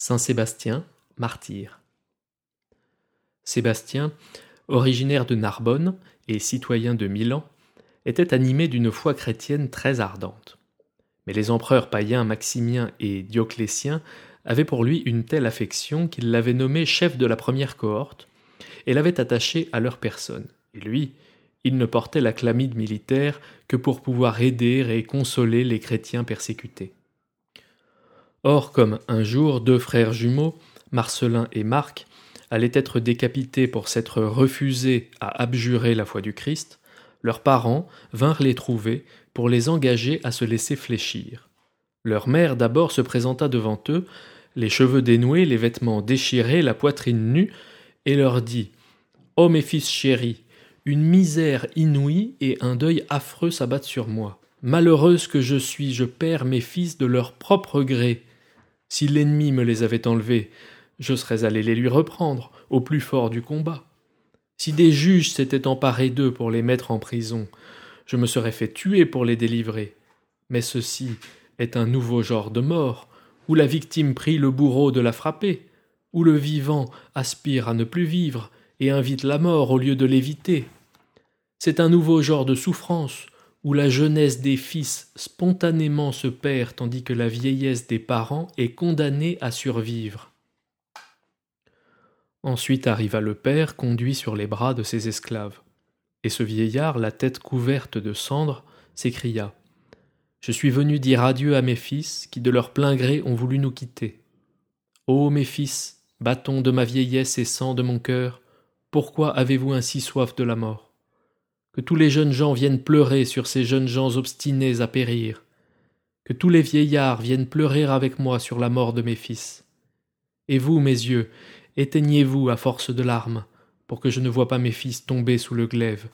Saint Sébastien, martyr. Sébastien, originaire de Narbonne et citoyen de Milan, était animé d'une foi chrétienne très ardente. Mais les empereurs païens Maximien et Dioclétien avaient pour lui une telle affection qu'ils l'avaient nommé chef de la première cohorte et l'avaient attaché à leur personne. Et lui, il ne portait la chlamyde militaire que pour pouvoir aider et consoler les chrétiens persécutés. Or, comme un jour deux frères jumeaux, Marcelin et Marc, allaient être décapités pour s'être refusés à abjurer la foi du Christ, leurs parents vinrent les trouver pour les engager à se laisser fléchir. Leur mère d'abord se présenta devant eux, les cheveux dénoués, les vêtements déchirés, la poitrine nue, et leur dit Ô mes fils chéris, une misère inouïe et un deuil affreux s'abattent sur moi. Malheureuse que je suis, je perds mes fils de leur propre gré. Si l'ennemi me les avait enlevés, je serais allé les lui reprendre, au plus fort du combat. Si des juges s'étaient emparés d'eux pour les mettre en prison, je me serais fait tuer pour les délivrer. Mais ceci est un nouveau genre de mort, où la victime prie le bourreau de la frapper, où le vivant aspire à ne plus vivre et invite la mort au lieu de l'éviter. C'est un nouveau genre de souffrance, où la jeunesse des fils spontanément se perd tandis que la vieillesse des parents est condamnée à survivre. Ensuite arriva le père conduit sur les bras de ses esclaves. Et ce vieillard, la tête couverte de cendres, s'écria. Je suis venu dire adieu à mes fils qui de leur plein gré ont voulu nous quitter. Ô mes fils, bâtons de ma vieillesse et sang de mon cœur, pourquoi avez-vous ainsi soif de la mort? Que tous les jeunes gens viennent pleurer sur ces jeunes gens obstinés à périr, que tous les vieillards viennent pleurer avec moi sur la mort de mes fils. Et vous, mes yeux, éteignez-vous à force de larmes, pour que je ne voie pas mes fils tomber sous le glaive.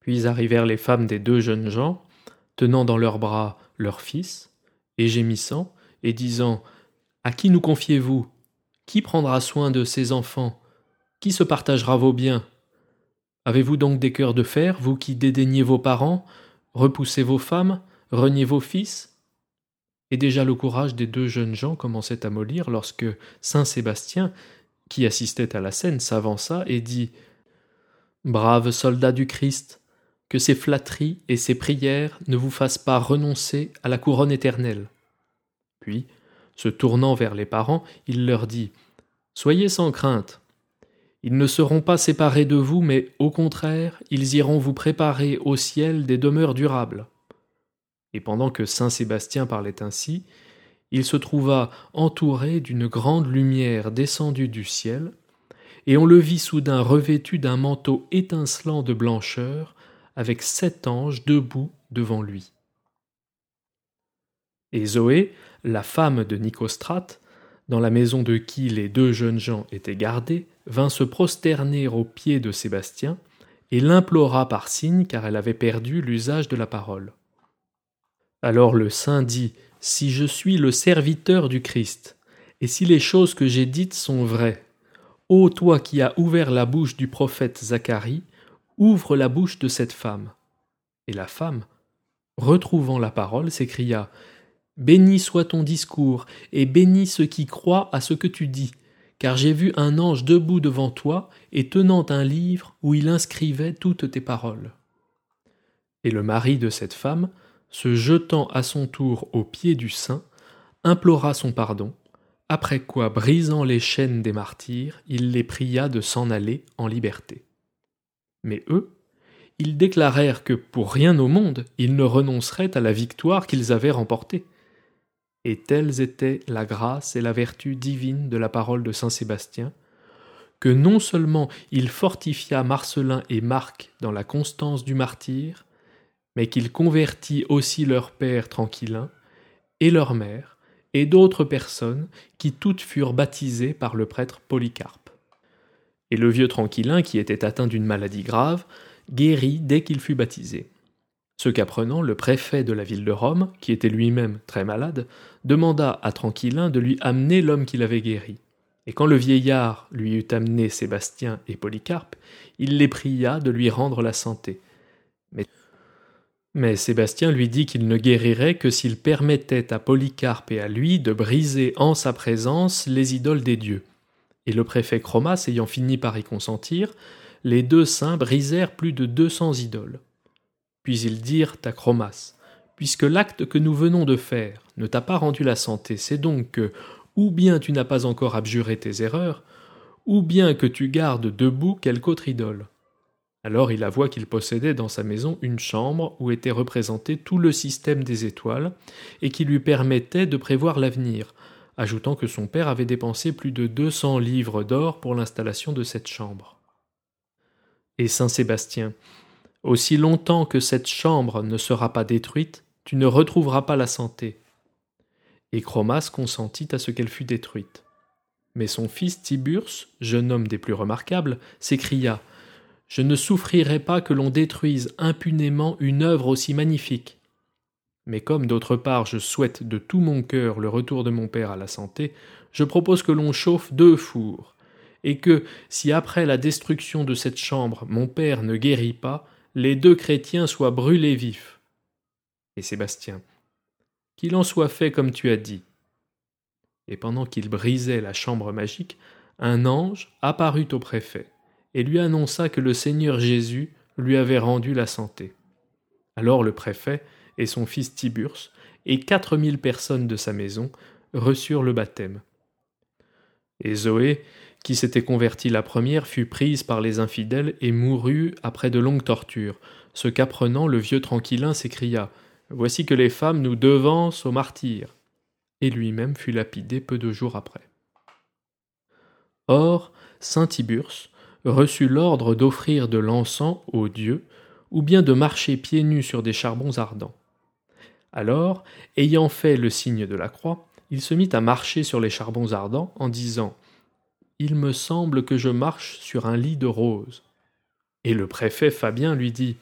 Puis arrivèrent les femmes des deux jeunes gens, tenant dans leurs bras leurs fils, et gémissant, et disant À qui nous confiez-vous? Qui prendra soin de ces enfants? Qui se partagera vos biens? Avez-vous donc des cœurs de fer, vous qui dédaignez vos parents, repoussez vos femmes, reniez vos fils? Et déjà le courage des deux jeunes gens commençait à mollir lorsque saint Sébastien, qui assistait à la scène, s'avança et dit Braves soldats du Christ, que ces flatteries et ces prières ne vous fassent pas renoncer à la couronne éternelle. Puis, se tournant vers les parents, il leur dit Soyez sans crainte, ils ne seront pas séparés de vous, mais au contraire, ils iront vous préparer au ciel des demeures durables. Et pendant que saint Sébastien parlait ainsi, il se trouva entouré d'une grande lumière descendue du ciel, et on le vit soudain revêtu d'un manteau étincelant de blancheur, avec sept anges debout devant lui. Et Zoé, la femme de Nicostrate, dans la maison de qui les deux jeunes gens étaient gardés, vint se prosterner aux pieds de Sébastien, et l'implora par signe car elle avait perdu l'usage de la parole. Alors le saint dit Si je suis le serviteur du Christ, et si les choses que j'ai dites sont vraies, ô toi qui as ouvert la bouche du prophète Zacharie, ouvre la bouche de cette femme. Et la femme, retrouvant la parole, s'écria Béni soit ton discours, et béni ceux qui croient à ce que tu dis, car j'ai vu un ange debout devant toi et tenant un livre où il inscrivait toutes tes paroles. Et le mari de cette femme, se jetant à son tour aux pieds du saint, implora son pardon, après quoi, brisant les chaînes des martyrs, il les pria de s'en aller en liberté. Mais eux, ils déclarèrent que pour rien au monde ils ne renonceraient à la victoire qu'ils avaient remportée et telles étaient la grâce et la vertu divine de la parole de saint Sébastien, que non seulement il fortifia Marcelin et Marc dans la constance du martyr, mais qu'il convertit aussi leur père Tranquillin et leur mère, et d'autres personnes qui toutes furent baptisées par le prêtre Polycarpe. Et le vieux Tranquillin, qui était atteint d'une maladie grave, guérit dès qu'il fut baptisé. Ce qu'apprenant, le préfet de la ville de Rome, qui était lui-même très malade, demanda à Tranquillin de lui amener l'homme qu'il avait guéri. Et quand le vieillard lui eut amené Sébastien et Polycarpe, il les pria de lui rendre la santé. Mais Mais Sébastien lui dit qu'il ne guérirait que s'il permettait à Polycarpe et à lui de briser en sa présence les idoles des dieux. Et le préfet Chromas ayant fini par y consentir, les deux saints brisèrent plus de deux cents idoles. Puis ils dirent à Chromas Puisque l'acte que nous venons de faire ne t'a pas rendu la santé, c'est donc que, ou bien tu n'as pas encore abjuré tes erreurs, ou bien que tu gardes debout quelque autre idole. Alors il avoua qu'il possédait dans sa maison une chambre où était représenté tout le système des étoiles, et qui lui permettait de prévoir l'avenir, ajoutant que son père avait dépensé plus de deux cents livres d'or pour l'installation de cette chambre. Et Saint Sébastien, aussi longtemps que cette chambre ne sera pas détruite, tu ne retrouveras pas la santé. Et Chromas consentit à ce qu'elle fût détruite. Mais son fils Tiburce, jeune homme des plus remarquables, s'écria Je ne souffrirai pas que l'on détruise impunément une œuvre aussi magnifique. Mais comme d'autre part je souhaite de tout mon cœur le retour de mon père à la santé, je propose que l'on chauffe deux fours, et que, si après la destruction de cette chambre mon père ne guérit pas, les deux chrétiens soient brûlés vifs. Et Sébastien, qu'il en soit fait comme tu as dit. Et pendant qu'il brisait la chambre magique, un ange apparut au préfet et lui annonça que le Seigneur Jésus lui avait rendu la santé. Alors le préfet et son fils Tiburce et quatre mille personnes de sa maison reçurent le baptême. Et Zoé, qui s'était convertie la première, fut prise par les infidèles et mourut après de longues tortures. Ce qu'apprenant, le vieux tranquillin s'écria Voici que les femmes nous devancent au martyr. Et lui-même fut lapidé peu de jours après. Or, saint Tiburce reçut l'ordre d'offrir de l'encens aux dieux, ou bien de marcher pieds nus sur des charbons ardents. Alors, ayant fait le signe de la croix, il se mit à marcher sur les charbons ardents en disant Il me semble que je marche sur un lit de roses. Et le préfet Fabien lui dit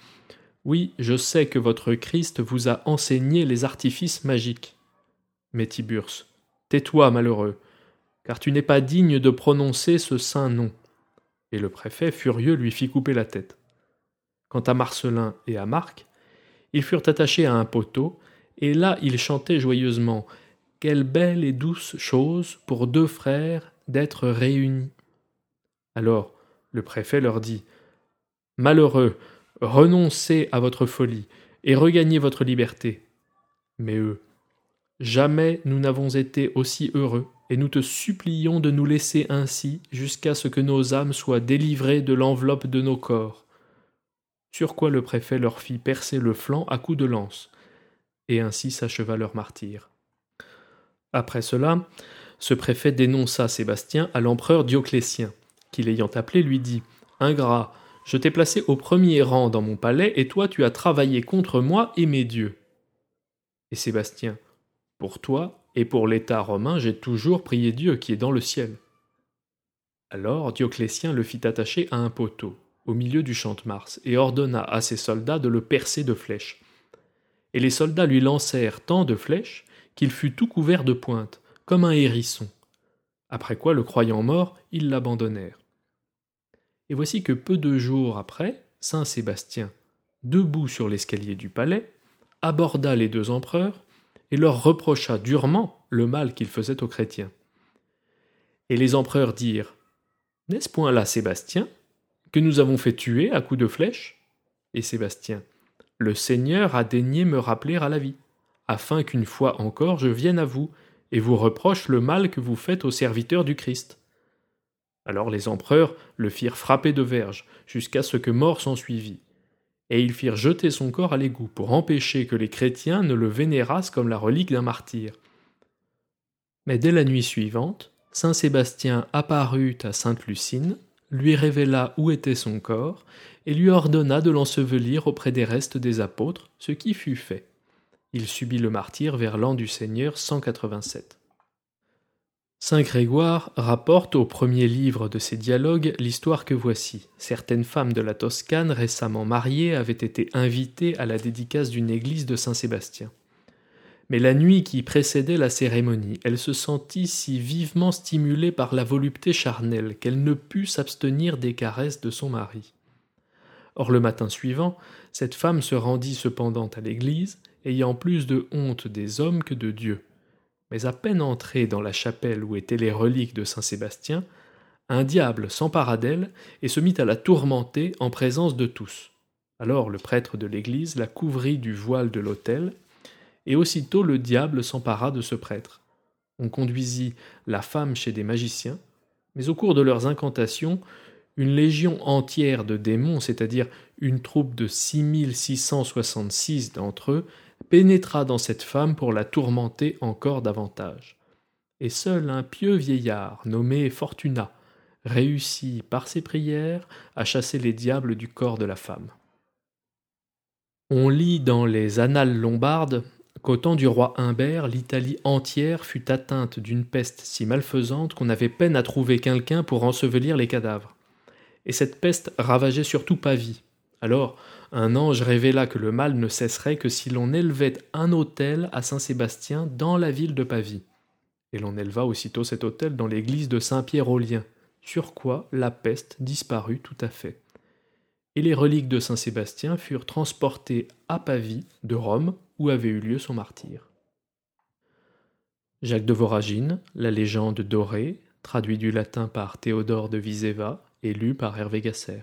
Oui, je sais que votre Christ vous a enseigné les artifices magiques. Mais Tiburce, tais-toi, malheureux, car tu n'es pas digne de prononcer ce saint nom. Et le préfet, furieux, lui fit couper la tête. Quant à Marcelin et à Marc, ils furent attachés à un poteau, et là ils chantaient joyeusement quelle belle et douce chose pour deux frères d'être réunis. Alors le préfet leur dit Malheureux, renoncez à votre folie et regagnez votre liberté. Mais eux, jamais nous n'avons été aussi heureux, et nous te supplions de nous laisser ainsi jusqu'à ce que nos âmes soient délivrées de l'enveloppe de nos corps. Sur quoi le préfet leur fit percer le flanc à coups de lance, et ainsi s'acheva leur martyre. Après cela, ce préfet dénonça Sébastien à l'empereur Dioclétien, qui l'ayant appelé lui dit Ingrat, je t'ai placé au premier rang dans mon palais, et toi tu as travaillé contre moi et mes dieux. Et Sébastien, pour toi et pour l'État romain, j'ai toujours prié Dieu qui est dans le ciel. Alors Dioclétien le fit attacher à un poteau, au milieu du champ de Mars, et ordonna à ses soldats de le percer de flèches. Et les soldats lui lancèrent tant de flèches qu'il fut tout couvert de pointes, comme un hérisson. Après quoi, le croyant mort, ils l'abandonnèrent. Et voici que peu de jours après, Saint Sébastien, debout sur l'escalier du palais, aborda les deux empereurs et leur reprocha durement le mal qu'ils faisaient aux chrétiens. Et les empereurs dirent N'est-ce point là Sébastien, que nous avons fait tuer à coups de flèche? Et Sébastien Le Seigneur a daigné me rappeler à la vie afin qu'une fois encore je vienne à vous, et vous reproche le mal que vous faites aux serviteurs du Christ. Alors les empereurs le firent frapper de verge, jusqu'à ce que mort s'ensuivit, et ils firent jeter son corps à l'égout, pour empêcher que les chrétiens ne le vénérassent comme la relique d'un martyr. Mais dès la nuit suivante, Saint Sébastien apparut à Sainte Lucine, lui révéla où était son corps, et lui ordonna de l'ensevelir auprès des restes des apôtres, ce qui fut fait. Il subit le martyr vers l'an du Seigneur 187. Saint Grégoire rapporte au premier livre de ses dialogues l'histoire que voici. Certaines femmes de la Toscane récemment mariées avaient été invitées à la dédicace d'une église de Saint-Sébastien. Mais la nuit qui précédait la cérémonie, elle se sentit si vivement stimulée par la volupté charnelle qu'elle ne put s'abstenir des caresses de son mari. Or le matin suivant, cette femme se rendit cependant à l'église, ayant plus de honte des hommes que de Dieu. Mais à peine entrée dans la chapelle où étaient les reliques de saint Sébastien, un diable s'empara d'elle et se mit à la tourmenter en présence de tous. Alors le prêtre de l'église la couvrit du voile de l'autel, et aussitôt le diable s'empara de ce prêtre. On conduisit la femme chez des magiciens, mais au cours de leurs incantations, une légion entière de démons, c'est-à-dire une troupe de 6666 d'entre eux, pénétra dans cette femme pour la tourmenter encore davantage. Et seul un pieux vieillard, nommé Fortuna, réussit par ses prières à chasser les diables du corps de la femme. On lit dans les Annales lombardes qu'au temps du roi Humbert, l'Italie entière fut atteinte d'une peste si malfaisante qu'on avait peine à trouver quelqu'un pour ensevelir les cadavres. Et cette peste ravageait surtout Pavie. Alors, un ange révéla que le mal ne cesserait que si l'on élevait un autel à Saint-Sébastien dans la ville de Pavie. Et l'on éleva aussitôt cet autel dans l'église de Saint-Pierre aux Liens, sur quoi la peste disparut tout à fait. Et les reliques de Saint-Sébastien furent transportées à Pavie, de Rome, où avait eu lieu son martyr. Jacques de Voragine, La légende dorée, traduit du latin par Théodore de Viseva et lu par Hervé Gasser.